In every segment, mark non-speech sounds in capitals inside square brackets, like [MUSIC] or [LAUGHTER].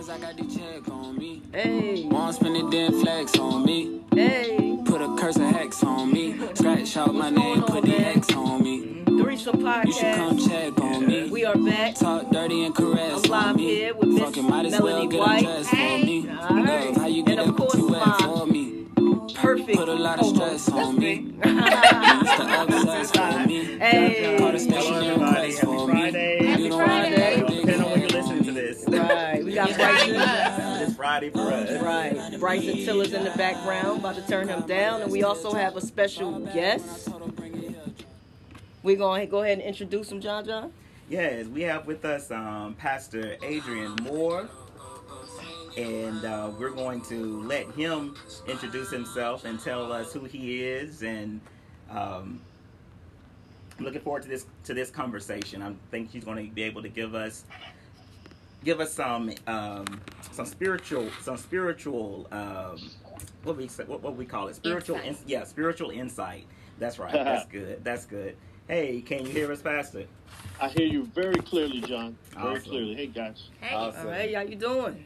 Cause I got the check on me. Hey, Won't spend it, then flex on me. hey. Put a curse of hex on me. Scratch out my name, put the X on me. Threesome You should come podcast. check on me. We are back. Talk dirty and caress I'm live on me. here with Miss Fucking might as well get White. undressed for me. All right. Love, how you And get of up course, too wet my for me. Perfect. Put a lot of co-host. stress on me. me. Used to obsess for me. [LAUGHS] hey. Call the Hello, station and everybody. request for me. Friday us. Right. Bryson Tiller's in the background, about to turn him down. And we also have a special guest. We're going to go ahead and introduce him, John John. Yes, we have with us um, Pastor Adrian Moore. And uh, we're going to let him introduce himself and tell us who he is. And um, I'm looking forward to this to this conversation. I think he's going to be able to give us give us some um, some spiritual some spiritual um, what we say, what, what we call it spiritual Insight. ins- yeah spiritual insight. That's right. [LAUGHS] That's good. That's good. Hey, can you hear us, Pastor? I hear you very clearly, John. Very Awesome. clearly. Hey, guys. Hey, Awesome. All right. How you doing?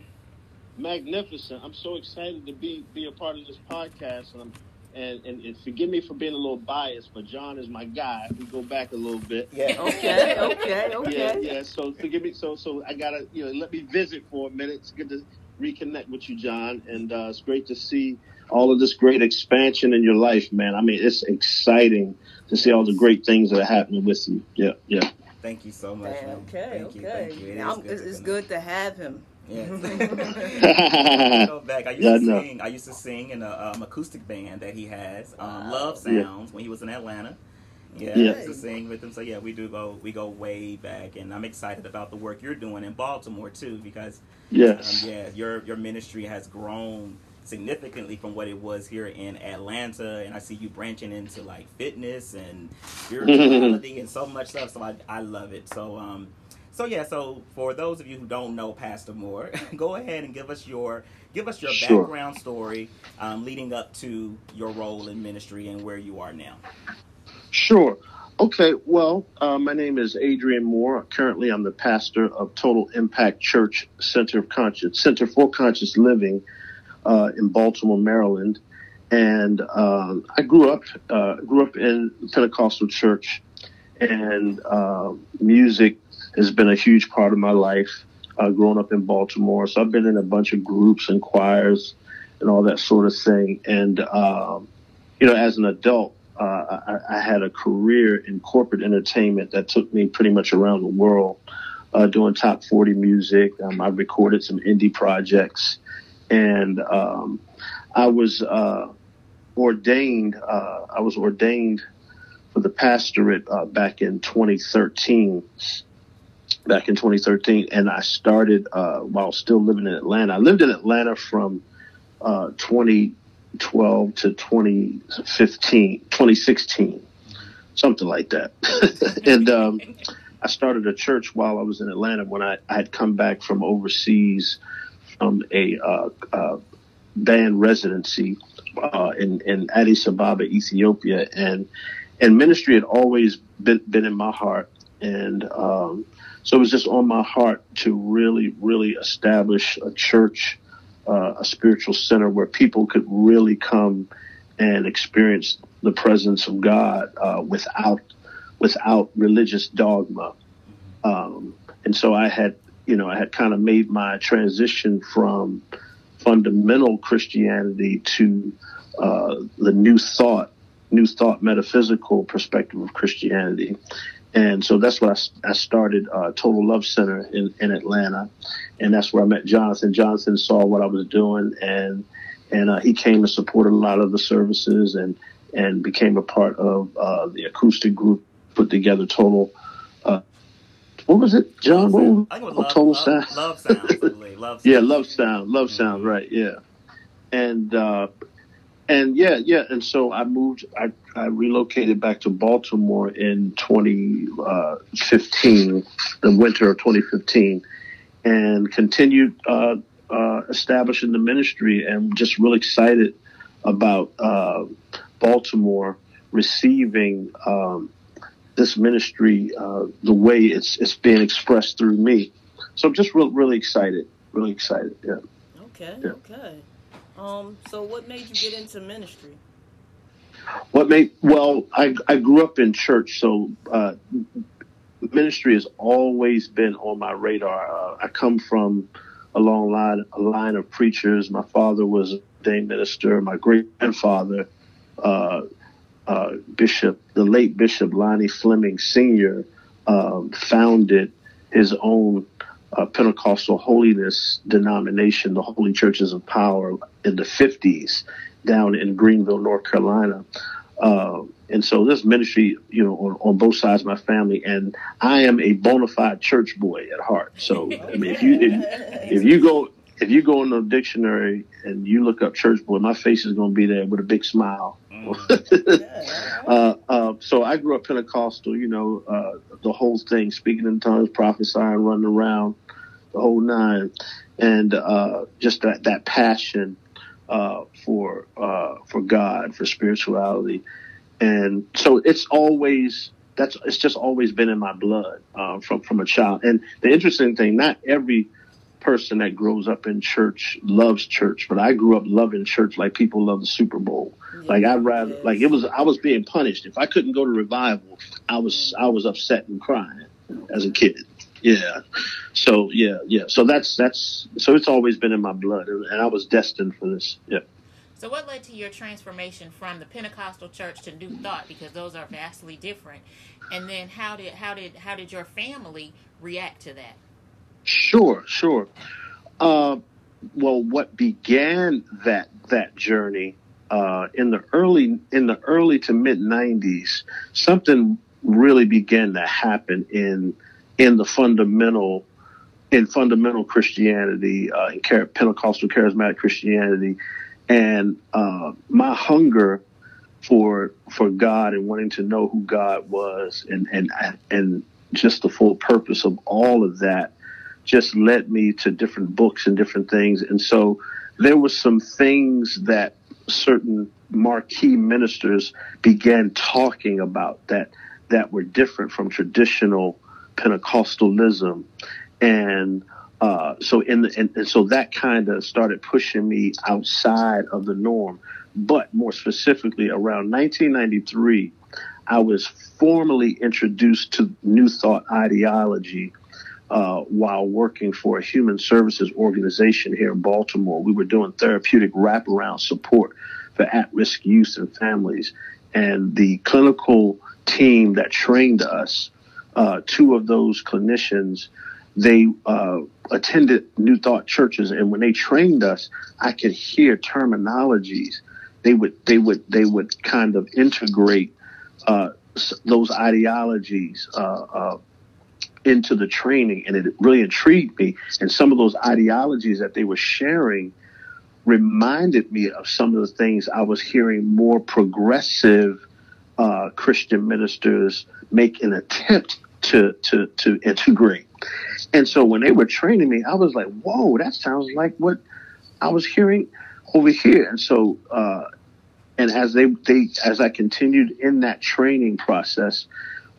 Magnificent. I'm so excited to be be a part of this podcast, and I'm and, and, and forgive me for being a little biased, but John is my guy. We go back a little bit. Yeah. [LAUGHS] Okay. Okay. [LAUGHS] Yeah, Okay. yeah. So forgive me. So so I gotta you know let me visit for a minute. It's good to reconnect with you, John, and uh, it's great to see all of this great expansion in your life, man. I mean, it's exciting to see all the great things that are happening with you. Yeah, yeah. Thank you so much. man. Okay. Thank you. okay. Thank you. It is I'm- good it's to it's good to have him. Yes. [LAUGHS] [LAUGHS] go back. I used Yeah, to know. sing. I used to sing in a um, acoustic band that he has, um, Wow. Love Yeah. Sounds, when he was in Atlanta. Yeah, Yeah. I used to sing with him. So yeah, we do go we go way back, and I'm excited about the work you're doing in Baltimore too, because yes. um, yeah, your your ministry has grown significantly from what it was here in Atlanta, and I see you branching into like fitness and [LAUGHS] spirituality and so much stuff. So I I love it. So um. So yeah, so for those of you who don't know Pastor Moore, [LAUGHS] go ahead and give us your give us your Sure. background story um, leading up to your role in ministry and where you are now. Sure. Okay. Well, uh, my name is Adrian Moore. Currently, I'm the pastor of Total Impact Church Center of Conscious Center for Conscious Living uh, in Baltimore, Maryland. And uh, I grew up uh, grew up in Pentecostal church, and uh, music has been a huge part of my life. Uh, growing up in Baltimore, so I've been in a bunch of groups and choirs and all that sort of thing. And um, you know, as an adult, uh, I, I had a career in corporate entertainment that took me pretty much around the world, uh, doing top 40 music. Um, I recorded some indie projects, and um, I was uh, ordained. Uh, I was ordained for the pastorate uh, back in 2013. Back in 2013, and I started uh, while still living in Atlanta. I lived in Atlanta from uh, 2012 to 2015, 2016, something like that. [LAUGHS] and um, I started a church while I was in Atlanta when I, I had come back from overseas from a uh, uh, band residency uh, in, in Addis Ababa, Ethiopia. And, and ministry had always been, been in my heart. And um, so it was just on my heart to really, really establish a church uh, a spiritual center where people could really come and experience the presence of God uh, without without religious dogma. Um, and so I had, you know, I had kind of made my transition from fundamental Christianity to uh, the new thought, new thought metaphysical perspective of Christianity. And so that's what I started uh, Total Love Center in, in Atlanta, and that's where I met Jonathan. Jonathan saw what I was doing, and and uh, he came and supported a lot of the services, and and became a part of uh, the acoustic group put together. Total, uh, what was it, John? What was- I think it was oh, love, Total love, Sound. love sounds. I believe. Love [LAUGHS] Yeah, love sound, love sound, Mhm. right? Yeah, and uh, and yeah, yeah, and so I moved. I, I relocated back to Baltimore in 2015, the winter of 2015, and continued uh, uh, establishing the ministry. And just really excited about uh, Baltimore receiving um, this ministry uh, the way it's it's being expressed through me. So I'm just real, really excited really excited. Yeah. Okay, Yeah. okay. Um, so what made you get into ministry? What made well, I I grew up in church, so uh, ministry has always been on my radar. Uh, I come from a long line a line of preachers. My father was a ordained minister. My great grandfather, uh, uh, Bishop, the late Bishop Lonnie Fleming Sr., um, founded his own uh, Pentecostal holiness denomination, the Holy Churches of Power, in the 50s down in Greenville, North Carolina. Uh, and so this ministry, you know, on, on both sides of my family, and I am a bona fide church boy at heart. So I mean, if you if, if you go if you go in the dictionary and you look up church boy, my face is going to be there with a big smile. [LAUGHS] uh, uh, so I grew up Pentecostal, you know, uh, the whole thing, speaking in tongues, prophesying, running around, the whole nine, and uh, just that that passion uh, for uh, for God, for spirituality, and so it's always that's it's just always been in my blood uh, from from a child. And the interesting thing, not every person that grows up in church loves church, but I grew up loving church like people love the Super Bowl. Like I'd rather like it was I was being punished. If I couldn't go to revival, I was I was upset and crying as a kid. Yeah. So yeah, yeah. So that's that's so it's always been in my blood and I was destined for this. Yeah. So, what led to your transformation from the Pentecostal church to New Thought? Because those are vastly different. And then, how did how did how did your family react to that? Sure, sure. Uh, well, what began that that journey uh, in the early in the early to mid '90s, something really began to happen in in the fundamental in fundamental Christianity, uh, in Pentecostal charismatic Christianity, and uh, my hunger for for God and wanting to know who God was, and and and just the full purpose of all of that just led me to different books and different things. And so there was some things that certain marquee ministers began talking about that that were different from traditional Pentecostalism. And uh, so in the, and, and so that kind of started pushing me outside of the norm. But more specifically, around 1993, I was formally introduced to New Thought ideology uh, while working for a human services organization here in Baltimore. We were doing therapeutic wraparound support for at risk youth and families. And the clinical team that trained us, uh, two of those clinicians, they uh, attended New Thought churches, and when they trained us, I could hear terminologies. They would they would they would kind of integrate uh, those ideologies uh, uh, into the training, and it really intrigued me. And some of those ideologies that they were sharing reminded me of some of the things I was hearing more progressive uh, Christian ministers make an attempt to to to integrate. And so when they were training me, I was like, "Whoa, that sounds like what I was hearing over here." And so, uh, and as they they as I continued in that training process,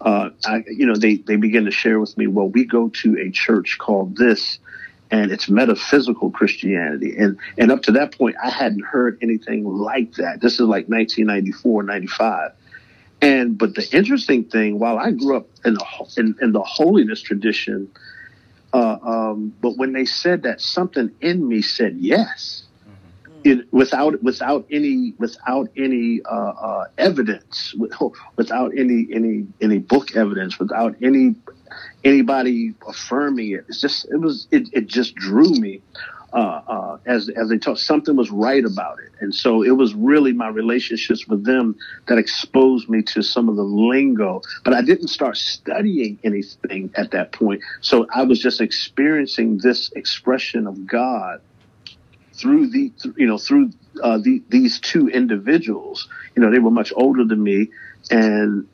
uh, I you know they they began to share with me, "Well, we go to a church called this." And it's metaphysical Christianity. And, and up to that point, I hadn't heard anything like that. This is like 1994, 95. And but the interesting thing, while I grew up in the in, in the holiness tradition, uh, um, but when they said that, something in me said yes, it, without without any without any uh, uh, evidence, [LAUGHS] without any any any book evidence, without any anybody affirming it. It's just it was it, it just drew me uh, uh, as as they talked. Something was right about it, and so it was really my relationships with them that exposed me to some of the lingo. But I didn't start studying anything at that point, so I was just experiencing this expression of God through the you know through uh, the, these two individuals. You know, they were much older than me, and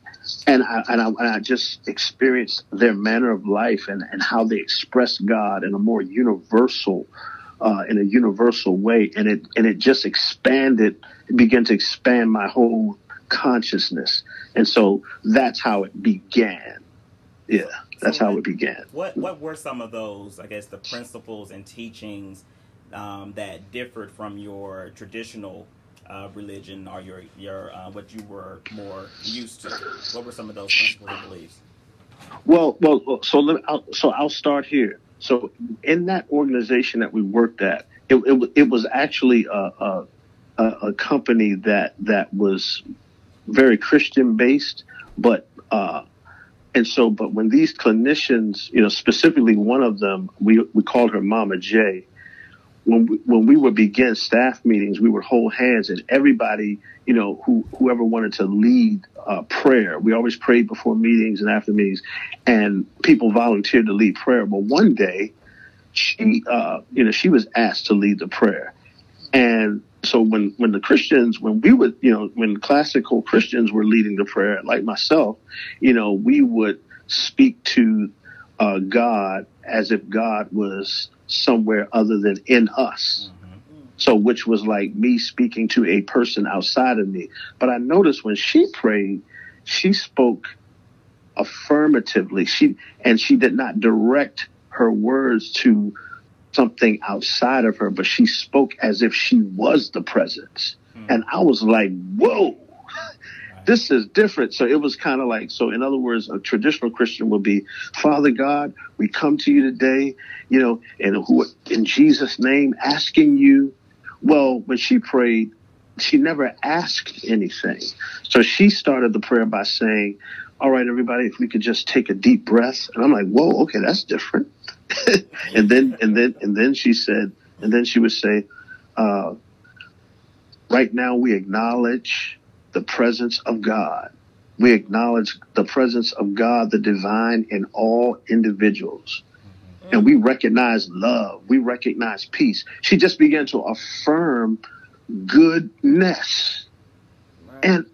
and I, and I, and I just experienced their manner of life and, and how they expressed God in a more universal, uh, in a universal way, and it and it just expanded, it began to expand my whole consciousness, and so that's how it began. Yeah. That's how it began. What What were some of those? I guess the principles and teachings um, that differed from your traditional uh, religion or your your uh, what you were more used to. What were some of those principles and beliefs? Well, well, so let, I'll, so I'll start here. So in that organization that we worked at, it it, it was actually a, a a company that that was very Christian based, but uh, and so but when these clinicians, you know, specifically one of them, we we called her Mama J when we, when we would begin staff meetings, we would hold hands, and everybody, you know, who whoever wanted to lead uh, prayer, we always prayed before meetings and after meetings, and people volunteered to lead prayer. But one day, she, uh, you know, she was asked to lead the prayer, and so when when the Christians, when we would, you know, when classical Christians were leading the prayer, like myself, you know, we would speak to uh, God as if God was somewhere other than in us. Mm-hmm. So, which was like me speaking to a person outside of me. But I noticed when she prayed, she spoke affirmatively. She and she did not direct her words to something outside of her, but she spoke as if she was the presence. Mm-hmm. And I was like, whoa, this is different. So it was kind of like, so in other words, a traditional Christian would be, Father God, we come to you today, you know, and who, in Jesus' name, asking you. Well, when she prayed, she never asked anything. So she started the prayer by saying, all right, everybody, if we could just take a deep breath. And I'm like, whoa, okay, that's different. [LAUGHS] and then, and then, and then she said, and then she would say, uh, right now we acknowledge the presence of God. We acknowledge the presence of God, the divine in all individuals. Mm-hmm. And we recognize love. We recognize peace. She just began to affirm goodness. And,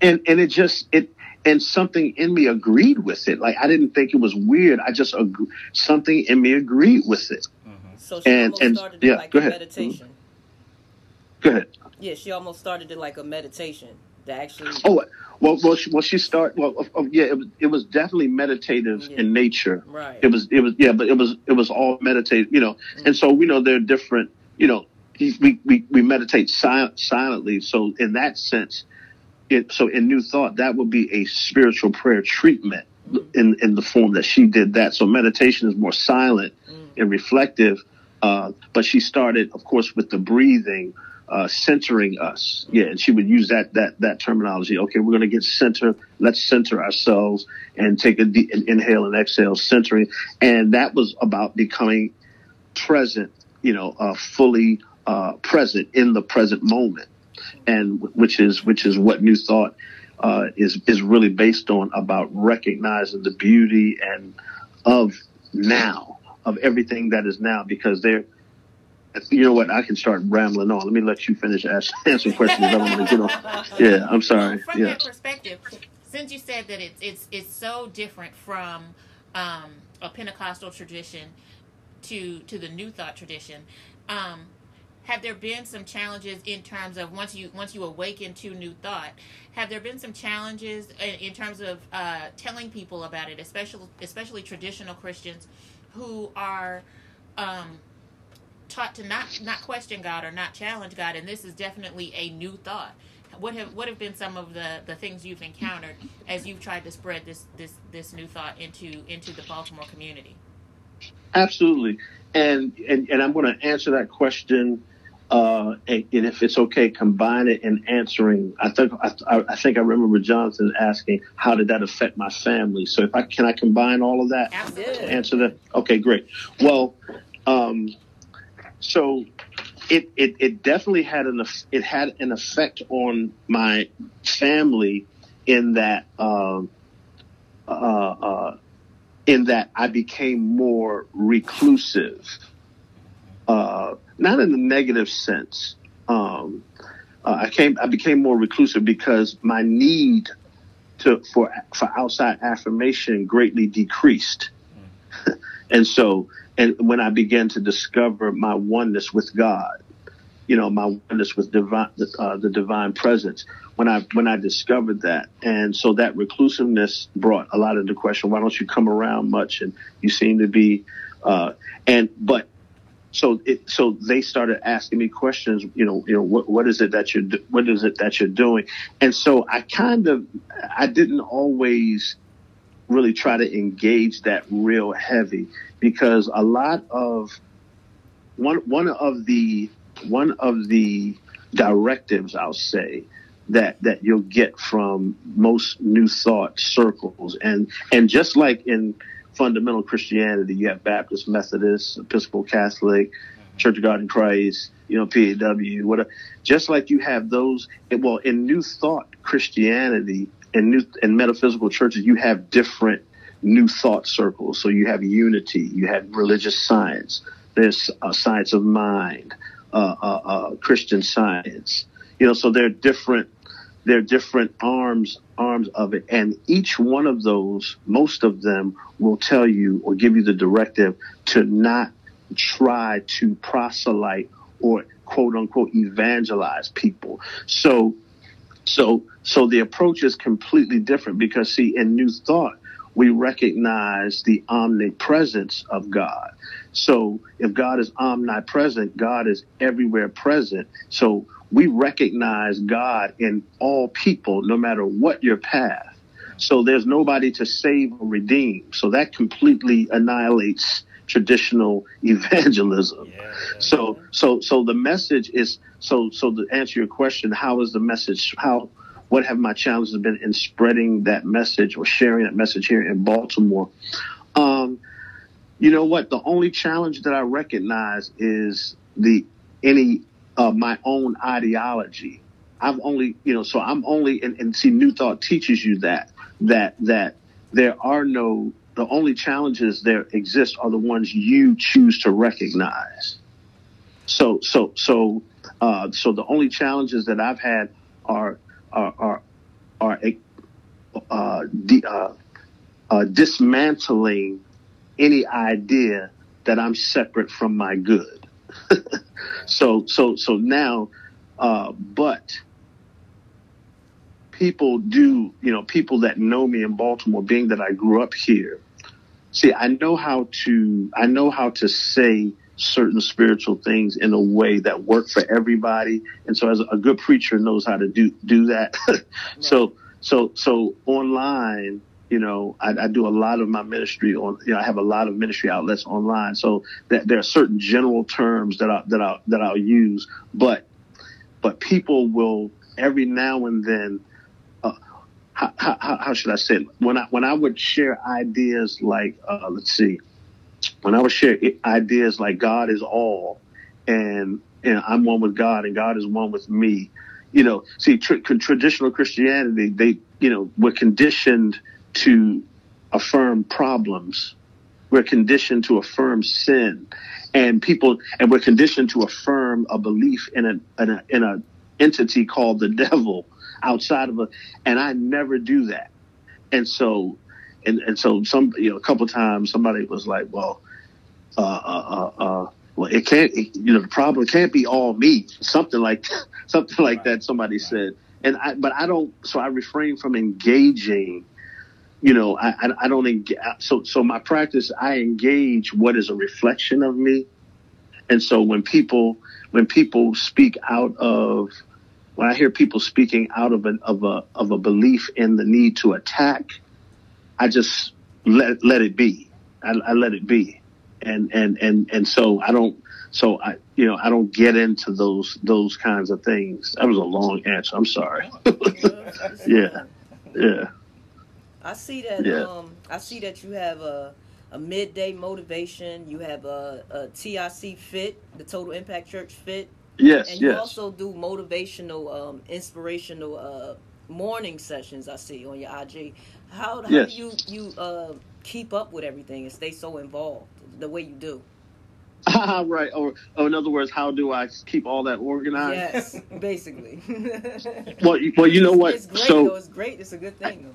and, and it just, it, and something in me agreed with it. Like I didn't think it was weird. I just agree, something in me agreed with it. Mm-hmm. So she and, and, started yeah, like go ahead. meditation. Mm-hmm. Go ahead. Yeah, she almost started it like a meditation to actually. Oh well, well, she, well, she start well, uh, yeah, it was it was definitely meditative yeah. in nature. Right. It was it was yeah, but it was it was all meditative, you know. Mm-hmm. And so we know there are different, you know, we we we meditate silently. So in that sense, it so in New Thought that would be a spiritual prayer treatment mm-hmm. in in the form that she did that. So meditation is more silent mm-hmm. and reflective. Uh, but she started, of course, with the breathing uh, centering us. Yeah, and she would use that that that terminology. Okay, we're going to get center. Let's center ourselves and take a an inhale and exhale, centering. And that was about becoming present. You know, uh, fully uh, present in the present moment, and which is which is what New Thought uh, is is really based on about recognizing the beauty and of now of everything that is now because there you know what? I can start rambling on. Let me let you finish ask, [LAUGHS] answering questions. I don't want to get on. Yeah, I'm sorry. From yeah. that perspective, since you said that it's it's it's so different from um, a Pentecostal tradition to to the New Thought tradition, um, have there been some challenges in terms of once you once you awaken to New Thought? Have there been some challenges in, in terms of uh, telling people about it, especially especially traditional Christians who are um, taught to not not question God or not challenge God, and this is definitely a new thought. What have what have been some of the, the things you've encountered as you've tried to spread this this this new thought into into the Baltimore community? Absolutely, and and, and I'm going to answer that question. Uh, and, and, if it's okay, combine it in answering. I think I, I, think I remember Jonathan asking, "How did that affect my family?" So if I can, I combine all of that. Absolutely. Answer that. Okay, great. Well, um, so it, it, it definitely had an it had an effect on my family in that uh, uh, uh, in that I became more reclusive, uh, not in the negative sense. Um, uh, I came I became more reclusive because my need to for for outside affirmation greatly decreased, [LAUGHS] and so and when I began to discover my oneness with God, you know, my oneness with divine, uh, the divine presence when I when I discovered that, and so that reclusiveness brought a lot of the question: Why don't you come around much? And you seem to be, uh, and but so it so they started asking me questions. You know, you know what what is it that you're what is it that you're doing? And so I kind of I didn't always really try to engage that real heavy because a lot of one one of the one of the directives I'll say that that you'll get from most new thought circles. And and just like in fundamental Christianity you have Baptist Methodist Episcopal Catholic Church of God in Christ you know PAW whatever. Just like you have those well in new thought Christianity and new and metaphysical churches you have different new thought circles so you have unity you have religious science there's a science of mind uh, uh, uh, Christian science. You know, so they're different. They're different arms arms of it, and each one of those, most of them, will tell you or give you the directive to not try to proselyte or quote unquote evangelize people. So, so, so the approach is completely different because see, in New Thought, we recognize the omnipresence of God. So if God is omnipresent, God is everywhere present. So we recognize God in all people, no matter what your path. So there's nobody to save or redeem. So that completely annihilates traditional [LAUGHS] evangelism. Yeah, yeah. So so so the message is so so to answer your question, how is the message how what have my challenges been in spreading that message or sharing that message here in Baltimore? Um, you know what? The only challenge that I recognize is the any of my own ideology. I've only, you know, so I'm only, and, and see, New Thought teaches you that that that there are no the only challenges there exist are the ones you choose to recognize. So so so uh, so the only challenges that I've had are are are are uh, uh, uh, dismantling any idea that I'm separate from my good. [LAUGHS] so so so now, uh, but people do you know people that know me in Baltimore, being that I grew up here. See, I know how to I know how to say certain spiritual things in a way that work for everybody, and so as a good preacher knows how to do do that. [LAUGHS] so so so online you know, I, I, do a lot of my ministry on, you know, I have a lot of ministry outlets online. So that there are certain general terms that I, that I, that I'll use, but, but people will every now and then, uh, how, how, how, should I say it? When I, when I would share ideas like, uh, let's see, when I would share ideas like God is all and, and I'm one with God and God is one with me, you know, see, tr- traditional Christianity, they, you know, we're conditioned to affirm problems. We're conditioned to affirm sin, and people, and we're conditioned to affirm a belief in a in a, in a entity called the devil outside of a. And I never do that. And so, and and so some you know a couple times somebody was like, well, uh, uh, uh, uh well, it can't, it, you know, the problem can't be all me. Something like, [LAUGHS] something like that. Somebody said, and I, but I don't. So I refrain from engaging you know, I, I, I don't engage. So, so my practice, I engage what is a reflection of me. And so when people, when people speak out of, when I hear people speaking out of a, of a, of a belief in the need to attack, I just let, let it be. I, I let it be. And, and, and, and so I don't, so I, you know, I don't get into those, those kinds of things. That was a long answer. I'm sorry. [LAUGHS] [LAUGHS] yeah. Yeah. I see that. Yeah. Um, I see that you have a a midday motivation. You have a, a TIC fit, the Total Impact Church fit. Yes, and you yes. also do motivational, um, inspirational uh, morning sessions. I see on your IG. How, how yes. do you you uh, keep up with everything and stay so involved the way you do? [LAUGHS] right. Or, or, in other words, how do I keep all that organized? Yes, basically. [LAUGHS] well, well, you know what? It's great. So, though. It's great. It's a good thing. Though.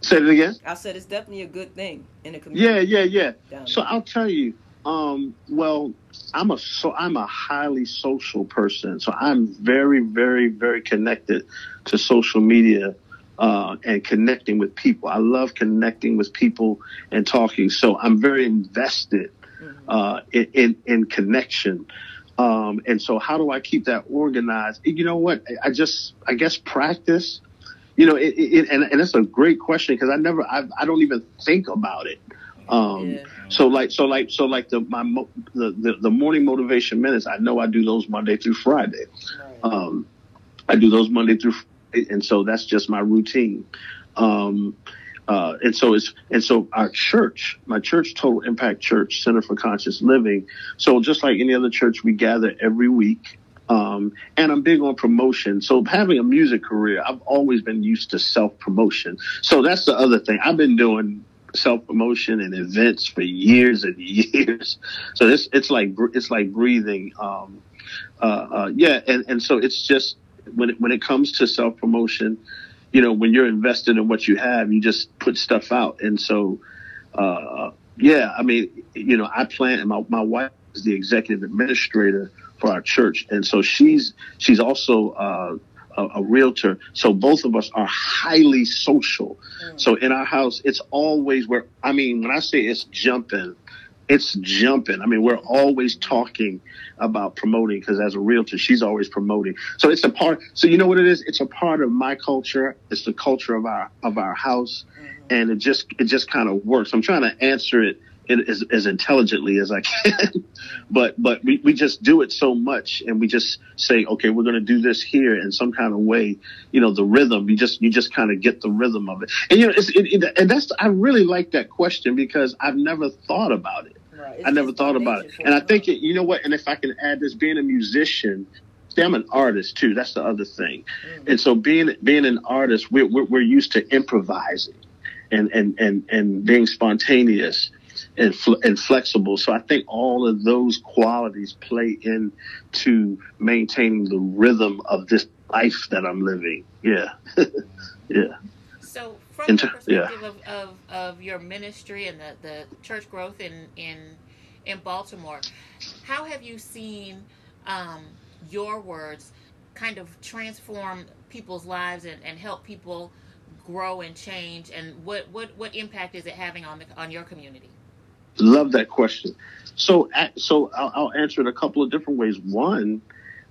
Say it again. I said it's definitely a good thing in the community. Yeah, yeah, yeah. So I'll tell you, Um, well, I'm a so I'm a highly social person, so I'm very, very, very connected to social media uh, and connecting with people. I love connecting with people and talking, so I'm very invested mm-hmm. uh, in, in, in connection. Um, and so, how do I keep that organized? You know what? I just, I guess, practice. You know, it, it, and, and that's a great question because I never, I, I don't even think about it. Um, yeah. So like, so like, so like the my the, the, the morning motivation minutes. I know I do those Monday through Friday. Right. Um, I do those Monday through, and so that's just my routine. Um, uh, and so it's and so our church, my church, Total Impact Church Center for Conscious Living. So just like any other church, we gather every week. Um, and I'm big on promotion. So having a music career, I've always been used to self promotion. So that's the other thing. I've been doing self promotion and events for years and [LAUGHS] years. So it's it's like it's like breathing. Um, uh, uh, yeah, and and so it's just when it, when it comes to self promotion, you know, when you're invested in what you have, you just put stuff out, and so. Uh, yeah, I mean, you know, I plan, and my, my wife is the executive administrator for our church, and so she's she's also uh, a, a realtor. So both of us are highly social. Mm. So in our house, it's always where, I mean, when I say it's jumping, it's jumping. I mean, we're always talking about promoting because as a realtor, she's always promoting. So it's a part. So you know what it is? It's a part of my culture. It's the culture of our of our house, mm-hmm. and it just it just kind of works. I'm trying to answer it as, as intelligently as I can. [LAUGHS] but but we, we just do it so much and we just say, okay, we're going to do this here in some kind of way. You know, the rhythm, you just, you just kind of get the rhythm of it. And, you know, it's, it, it, and that's, I really like that question because I've never thought about it. Right. I never thought about it. And I think, it, you know what, and if I can add this, being a musician, See, I'm an artist too. That's the other thing. Mm-hmm. And so being being an artist, we're, we're, we're used to improvising and and and and being spontaneous and, fl- and flexible. So I think all of those qualities play into maintaining the rhythm of this life that I'm living. Yeah. [LAUGHS] yeah. So from the perspective yeah. of, of, of your ministry and the, the church growth in, in, in Baltimore, how have you seen um, your words kind of transform people's lives and, and help people grow and change and what, what, what impact is it having on the on your community? Love that question. So, so I'll, I'll answer it a couple of different ways. One,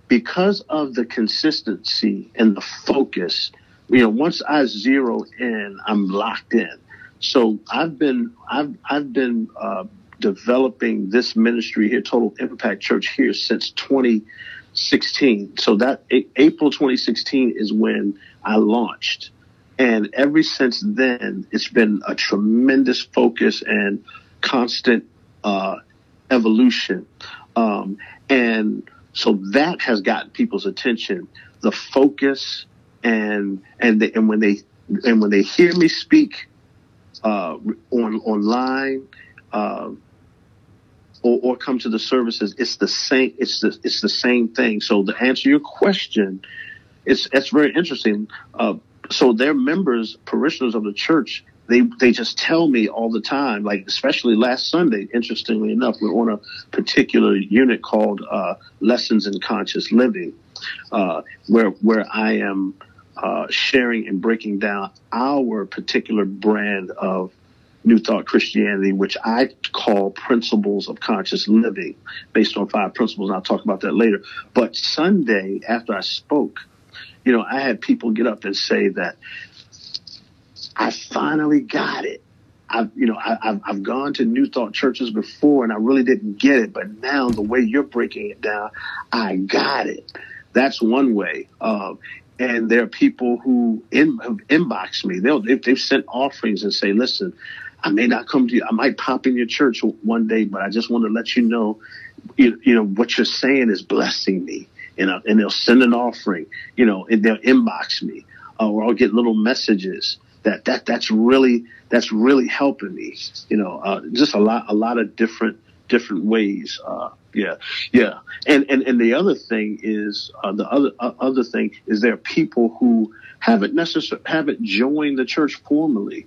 because of the consistency and the focus, you know, once I zero in, I'm locked in. So I've been, I've, I've been, uh, developing this ministry here, Total Impact Church here since 2016. So that April 2016 is when I launched. And ever since then, it's been a tremendous focus and constant uh, evolution. Um, and so that has gotten people's attention. The focus and and the, and when they and when they hear me speak uh, on online uh, or, or come to the services, it's the same. It's the it's the same thing. So to answer your question, it's it's very interesting. Uh, so they're members, parishioners of the church they they just tell me all the time, like especially last Sunday. Interestingly enough, we're on a particular unit called uh, Lessons in Conscious Living, uh, where where I am uh, sharing and breaking down our particular brand of New Thought Christianity, which I call principles of conscious living, based on five principles. And I'll talk about that later. But Sunday, after I spoke, you know, I had people get up and say that I finally got it. I've, you know, I, have I've gone to New Thought churches before and I really didn't get it, but now the way you're breaking it down, I got it. That's one way. Uh, and there are people who in, have inboxed me. They'll, they've, they've sent offerings and say, listen, I may not come to you. I might pop in your church one day, but I just want to let you know, you, you know, what you're saying is blessing me. You know, and they'll send an offering, you know, and they'll inbox me, uh, or I'll get little messages that that that's really that's really helping me. You know, uh, just a lot a lot of different different ways. Uh, yeah, yeah. And and and the other thing is uh, the other uh, other thing is there are people who haven't necessarily haven't joined the church formally.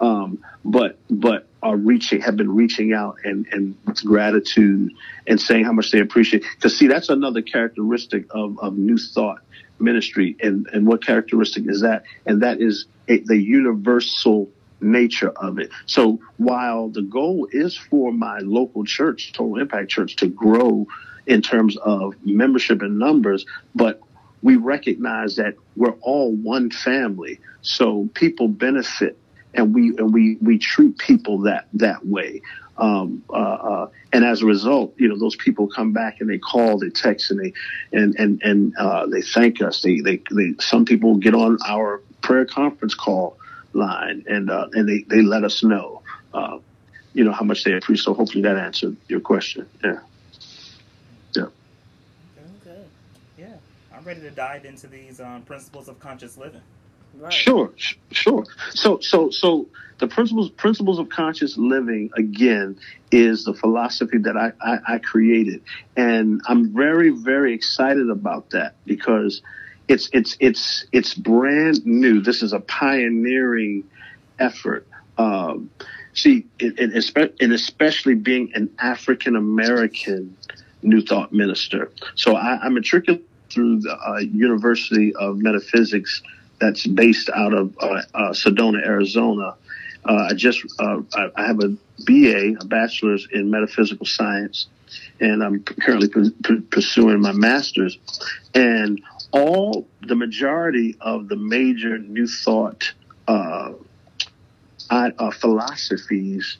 um, but but are reaching have been reaching out and and with gratitude and saying how much they appreciate. Because see, that's another characteristic of of New Thought ministry, and and what characteristic is that? And that is a, the universal nature of it. So while the goal is for my local church, Total Impact Church, to grow in terms of membership and numbers, but we recognize that we're all one family. So people benefit and we and we we treat people that that way. Um, uh, uh, and as a result, you know, those people come back and they call, they text, and they and and and uh, they thank us. They, they they some people get on our prayer conference call line and uh, and they they let us know, uh, you know, how much they appreciate. So hopefully that answered your question. Yeah. Yeah. Okay. Yeah, I'm ready to dive into these um, principles of conscious living. Right. Sure, sure. So, so, so the principles principles of conscious living again is the philosophy that I, I, I created, and I'm very very excited about that because it's it's it's it's brand new. This is a pioneering effort. Um, see, and especially being an African American New Thought minister. So I, I matriculated through the uh, University of Metaphysics that's based out of uh, uh, Sedona, Arizona. Uh, I just uh, I, I, have a BA, a bachelor's in metaphysical science, and I'm currently pursuing my master's. And all the majority of the major New Thought uh, uh, philosophies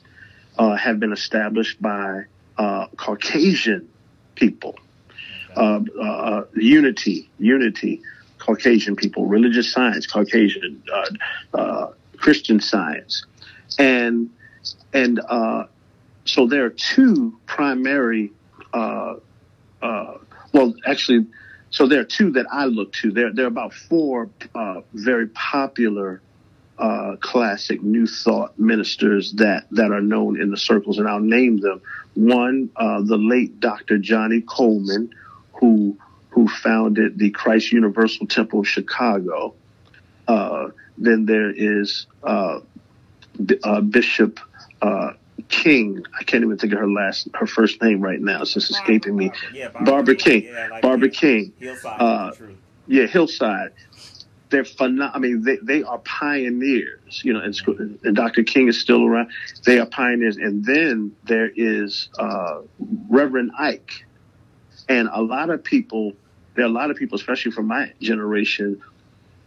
have been established by Caucasian people. unity, unity, Caucasian people, religious science, Caucasian, uh, uh, Christian science, and and uh, so there are two primary. Uh, uh, well, actually, so there are two that I look to. There there are about four uh, very popular. classic New Thought ministers that, that are known in the circles, and I'll name them. One, the late Dr. Johnnie Colemon, who who founded the Christ Universal Temple of Chicago. Uh, then there is uh, uh, Bishop uh, King. I can't even think of her last, her first name right now. It's just escaping me. Yeah, Barbara, Barbara King. King. Yeah, like Barbara King. Hillside. Uh, yeah, Hillside. They're phenom- I mean, they, they are pioneers. You know, and, and, Dr. King is still around. They are pioneers. And then there is uh, Reverend Ike. And a lot of people there are a lot of people, especially from my generation,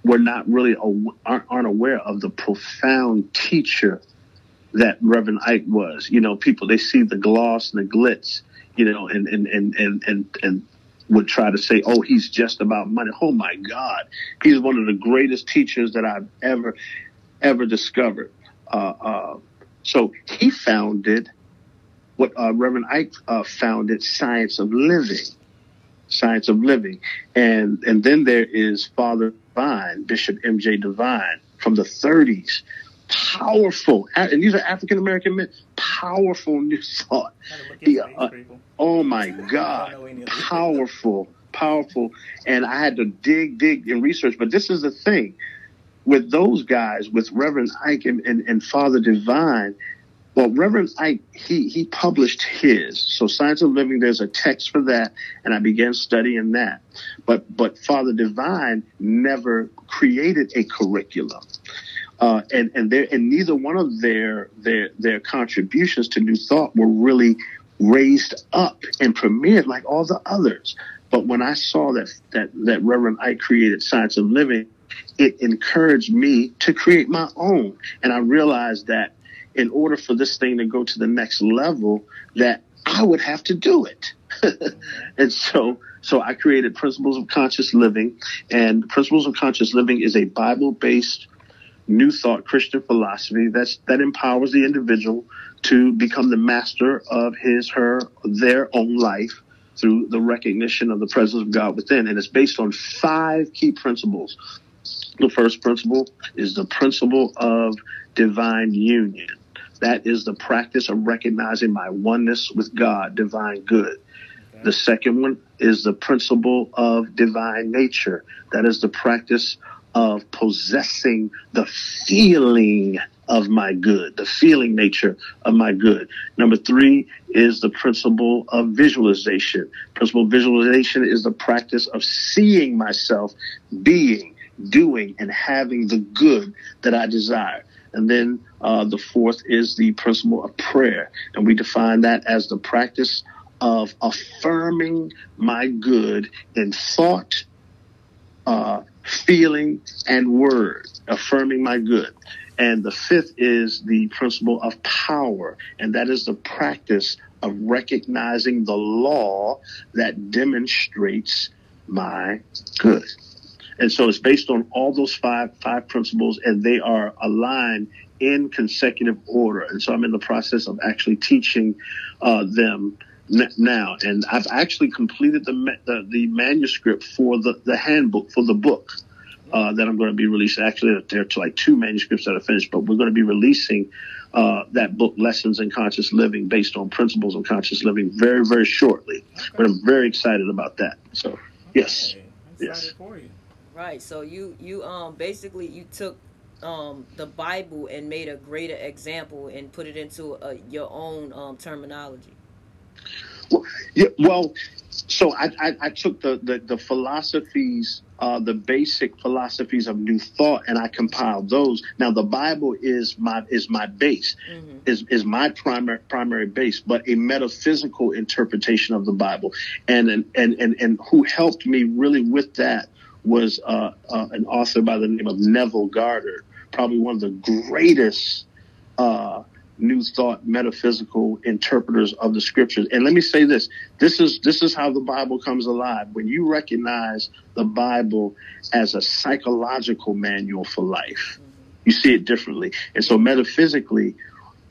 were not really aren't, aren't aware of the profound teacher that Reverend Ike was. You know, people they see the gloss and the glitz, you know, and and and and and, and would try to say, "Oh, he's just about money." Oh my God, he's one of the greatest teachers that I've ever ever discovered. Uh, uh, so he founded what uh, Reverend Ike uh, founded, Science of Living Science of Living. And, and then there is Father Divine, Bishop M.J. Divine from the 30s. Powerful, and these are African American men, powerful new thought. He, uh, oh my [LAUGHS] God, powerful, powerful. And I had to dig, dig and research. But this is the thing with those guys, with Reverend Ike and, and, and Father Divine, well, Reverend Ike, he, he published his. So Science of Living, there's a text for that, and I began studying that. But, but Father Divine never created a curriculum. Uh, and, and there, and neither one of their, their, their contributions to New Thought were really raised up and premiered like all the others. But when I saw that, that, that Reverend Ike created Science of Living, it encouraged me to create my own. And I realized that in order for this thing to go to the next level that I would have to do it. [LAUGHS] and so, so I created Principles of Conscious Living and Principles of Conscious Living is a Bible based new thought Christian philosophy that's, that empowers the individual to become the master of his, her, their own life through the recognition of the presence of God within. And it's based on five key principles. The first principle is the principle of divine union. That is the practice of recognizing my oneness with God, divine good. The second one is the principle of divine nature. That is the practice of possessing the feeling of my good, the feeling nature of my good. Number three is the principle of visualization. Principle visualization is the practice of seeing myself being, doing, and having the good that I desire. And then uh, the fourth is the principle of prayer. And we define that as the practice of affirming my good in thought, uh, feeling, and word, affirming my good. And the fifth is the principle of power, and that is the practice of recognizing the law that demonstrates my good. And so it's based on all those five five principles, and they are aligned in consecutive order. And so I'm in the process of actually teaching uh, them now, and I've actually completed the, the, the manuscript for the the handbook for the book uh, that I'm going to be releasing. Actually, there are like two manuscripts that are finished, but we're going to be releasing uh, that book, Lessons in Conscious Living, based on principles of conscious living, very, very shortly. Okay. But I'm very excited about that. So, okay. yes, yes. Right. So you you um basically you took um the Bible and made a greater example and put it into a, uh, your own um terminology. Well, yeah, well, so I, I, I took the, the, the philosophies, uh, the basic philosophies of New Thought, and I compiled those. Now the Bible is my is my base, mm-hmm. is is my primary primary base, but a metaphysical interpretation of the Bible, and and and and, and who helped me really with that was uh, uh, an author by the name of Neville Goddard, probably one of the greatest uh, new thought metaphysical interpreters of the scriptures. And let me say this this is this is how the bible comes alive. When you recognize the bible as a psychological manual for life you see it differently. And so metaphysically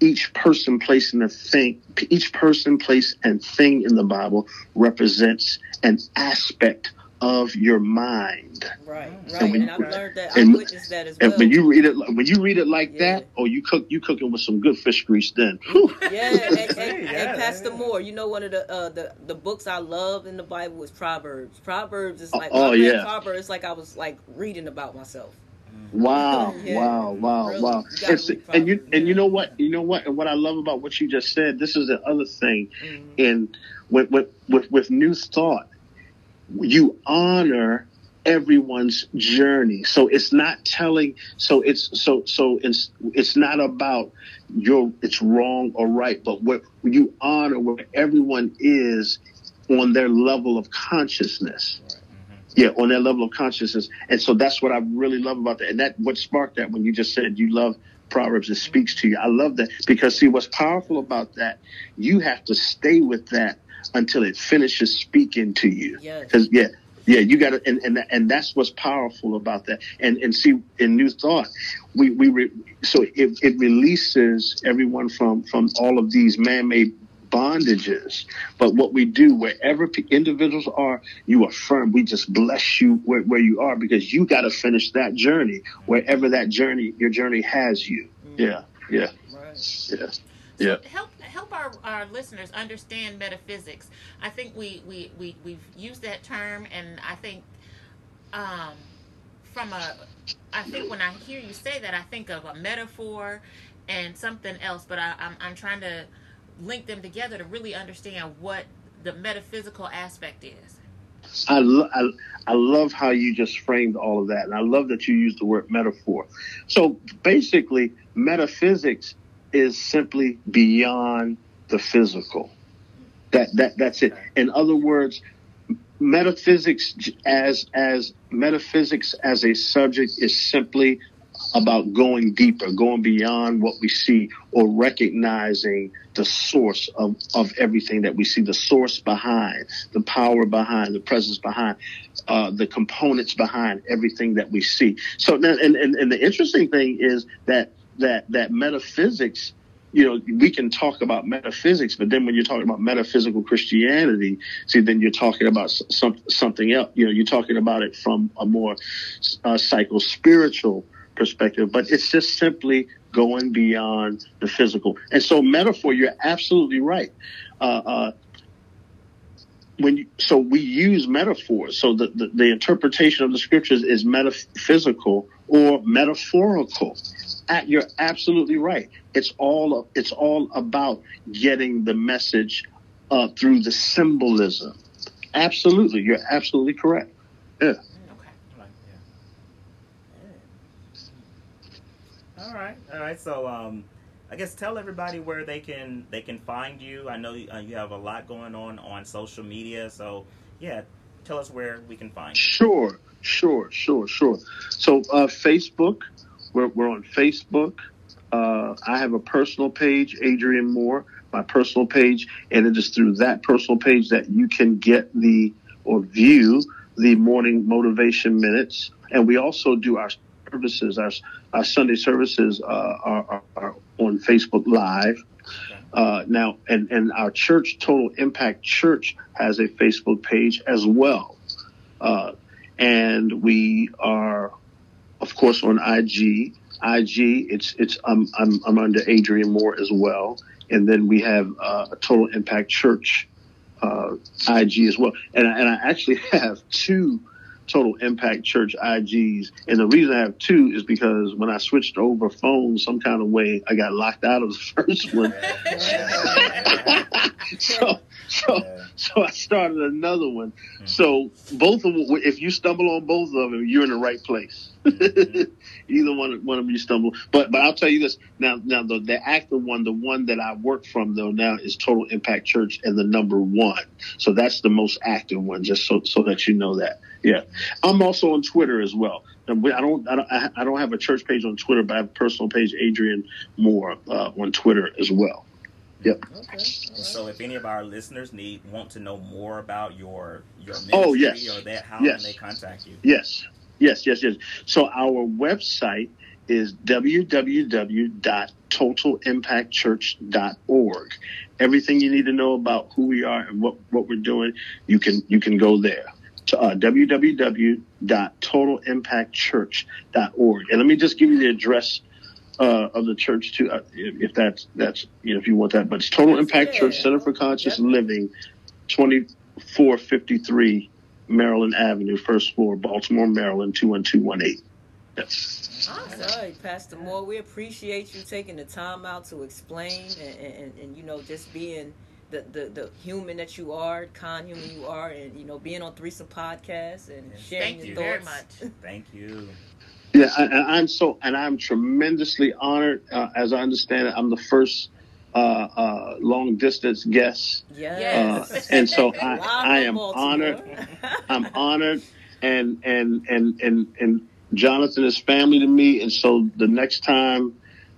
each person place a thing each person place and thing in the bible represents an aspect of your mind. Right, right. And, and I've learned that. And, I witnessed that as well. And when you read it, when you read it like yeah. that, oh, you cook, you cooking with some good fish grease. Then, Whew. yeah. And, and, [LAUGHS] yeah, and Pastor yeah. Moore, you know, one of the uh, the the books I love in the Bible is Proverbs. Proverbs is like, oh, yeah. Proverbs, like I was like reading about myself. Wow, [LAUGHS] yeah. wow, wow, really, wow. You and you and you know what? You know what? And what I love about what you just said, this is the other thing mm-hmm. in with, with with with new thought you honor everyone's journey. So it's not telling. So it's so so it's it's not about your it's wrong or right, but what you honor where everyone is on their level of consciousness. Yeah, on their level of consciousness, and so that's what I really love about that. And that what sparked that when you just said you love Proverbs, it speaks to you. I love that because see what's powerful about that. You have to stay with that until it finishes speaking to you. Because yes. yeah, yeah, you got to, and, and and that's what's powerful about that. And and see, in New Thought, we we re, so it, it releases everyone from from all of these man-made bondages. But what we do, wherever individuals are, you affirm. We just bless you where, where you are because you got to finish that journey, wherever that journey, your journey has you. Mm-hmm. Yeah, yeah, right. yeah. Yeah. help help our, our listeners understand metaphysics. I think we, we, we, we've used that term, and I think um, from a, I think when I hear you say that, I think of a metaphor and something else, but I, I'm, I'm trying to link them together to really understand what the metaphysical aspect is. I, lo- I, I love how you just framed all of that. And I love that you used the word metaphor. So basically, metaphysics is simply beyond the physical. That that that's it. In other words, metaphysics as as metaphysics as a subject is simply about going deeper, going beyond what we see, or recognizing the source of, of everything that we see, the source behind, the power behind, the presence behind, uh, the components behind everything that we see. So, and, and, and the interesting thing is that that that metaphysics you know, we can talk about metaphysics, but then when you're talking about metaphysical Christianity, see, then you're talking about some, something else. You know, you're talking about it from a more uh, psycho spiritual perspective, but it's just simply going beyond the physical. And so, metaphor, you're absolutely right. Uh, uh, when you, so we use metaphors. So the, the, the interpretation of the scriptures is metaphysical or metaphorical. At, you're absolutely right. It's all it's all about getting the message uh, through the symbolism. Absolutely, you're absolutely correct. Yeah. Okay. All right. All right. So, um, I guess tell everybody where they can they can find you. I know uh, you have a lot going on on social media, so yeah, tell us where we can find you. Sure, sure, sure, sure. So uh, Facebook, we're we're on Facebook. Uh, I have a personal page, Adrian Moore, my personal page, and it is through that personal page that you can get the or view the morning motivation minutes. And we also do our services, our, our Sunday services uh, are, are, are, on Facebook Live. Uh, now, and, and our church, Total Impact Church, has a Facebook page as well. Uh, and we are, of course, on IG. IG, it's it's I'm I'm, I'm under Adrian Moore as well, and then we have uh, a Total Impact Church uh, IG as well. And I, and I actually [LAUGHS] have two Total Impact Church IGs. And the reason I have two is because when I switched over phones some kind of way, I got locked out of the [LAUGHS] first one. [LAUGHS] so, [LAUGHS] so, so I started another one. Hmm. So both of if you stumble on both of them, you're in the right place. Mm-hmm. [LAUGHS] Either one, one of you stumble. But, but I'll tell you this now, now the, the active one, the one that I work from though now is Total Impact Church and the number one. So that's the most active one, just so, so that you know that. Yeah, I'm also on Twitter as well. I don't, I don't, I don't have a church page on Twitter, but I have a personal page, Adrian Moore, uh, on Twitter as well. Yep. Okay. So, if any of our listeners need want to know more about your your ministry oh, yes. or that, how yes. can they contact you? Yes, yes, yes, yes. So, our website is www.totalimpactchurch.org. Everything you need to know about who we are and what, what we're doing, you can you can go there to uh, www.totalimpactchurch.org. And let me just give you the address uh, of the church too, uh, if, that's that's you know if you want that. But it's Total Impact yeah. Church Center for Conscious yep. Living, twenty four fifty three Maryland Avenue, first floor, Baltimore, Maryland two one two one eight. Yes. Awesome. All right, Pastor Moore, we appreciate you taking the time out to explain and, and, and you know just being the, the, the human that you are, con human you are, and you know being on Threesome Podcast and yes. sharing Thank your you thoughts. very much. [LAUGHS] Thank you. Yeah, and I, am so, and I'm tremendously honored. Uh, as I understand it, I'm the first uh, uh, long distance guest. Yes. Uh, and so I, [LAUGHS] I am honored. I'm honored, and and and and and Jonathan is family to me, and so the next time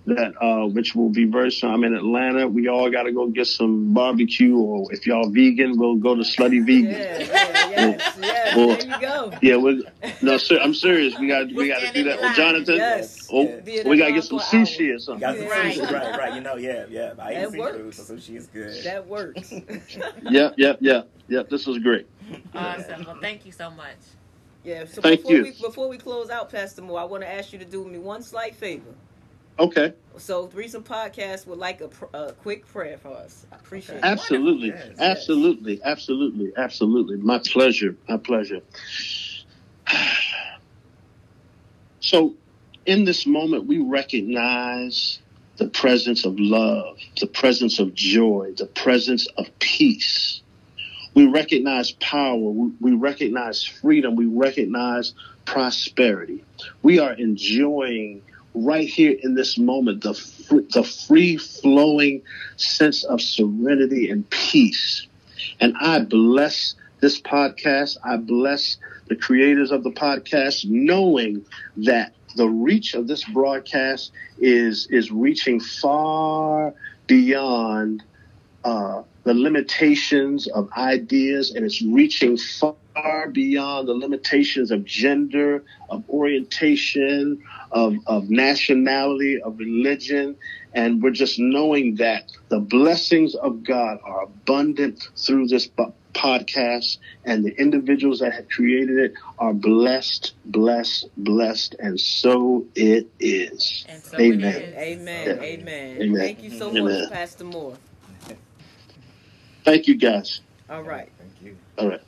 that uh, which will be very soon. I'm in Atlanta. We all got to go get some barbecue, or if y'all vegan, we'll go to Slutty Vegan. Yeah, yeah, yes, yes. Well, there you go. Yeah, we no, sir, I'm serious. We got we got to do that. Well, Jonathan, yes. oh, we got to get some sushi or something. Got some right. sushi, right, right. You know, yeah, yeah. I eat seafood, so sushi is good. That works. [LAUGHS] yep, yep, yep, yep. This was great. Awesome. Well, thank you so much. Yeah. So Thank before you. We, before we close out, Pastor Moore, I want to ask you to do me one slight favor. Okay. So, Threesome Podcast would like a, a quick prayer for us. I appreciate okay. it. Absolutely. Yes, absolutely. Yes. Absolutely. Absolutely. My pleasure. My pleasure. [SIGHS] So, in this moment, we recognize the presence of love, the presence of joy, the presence of peace. We recognize power. We recognize freedom. We recognize prosperity. We are enjoying right here in this moment the, the free flowing sense of serenity and peace. And I bless this podcast. I bless the creators of the podcast, knowing that the reach of this broadcast is is reaching far beyond uh, the limitations of ideas, and it's reaching far beyond the limitations of gender, of orientation, of, of nationality, of religion. And we're just knowing that the blessings of God are abundant through this podcast, and the individuals that have created it are blessed, blessed, blessed, and so it is. So Amen. It is. Amen. Yeah. Amen. Amen. Thank you so Amen. much, Pastor Moore. Thank you, guys. All right. Thank you. All right.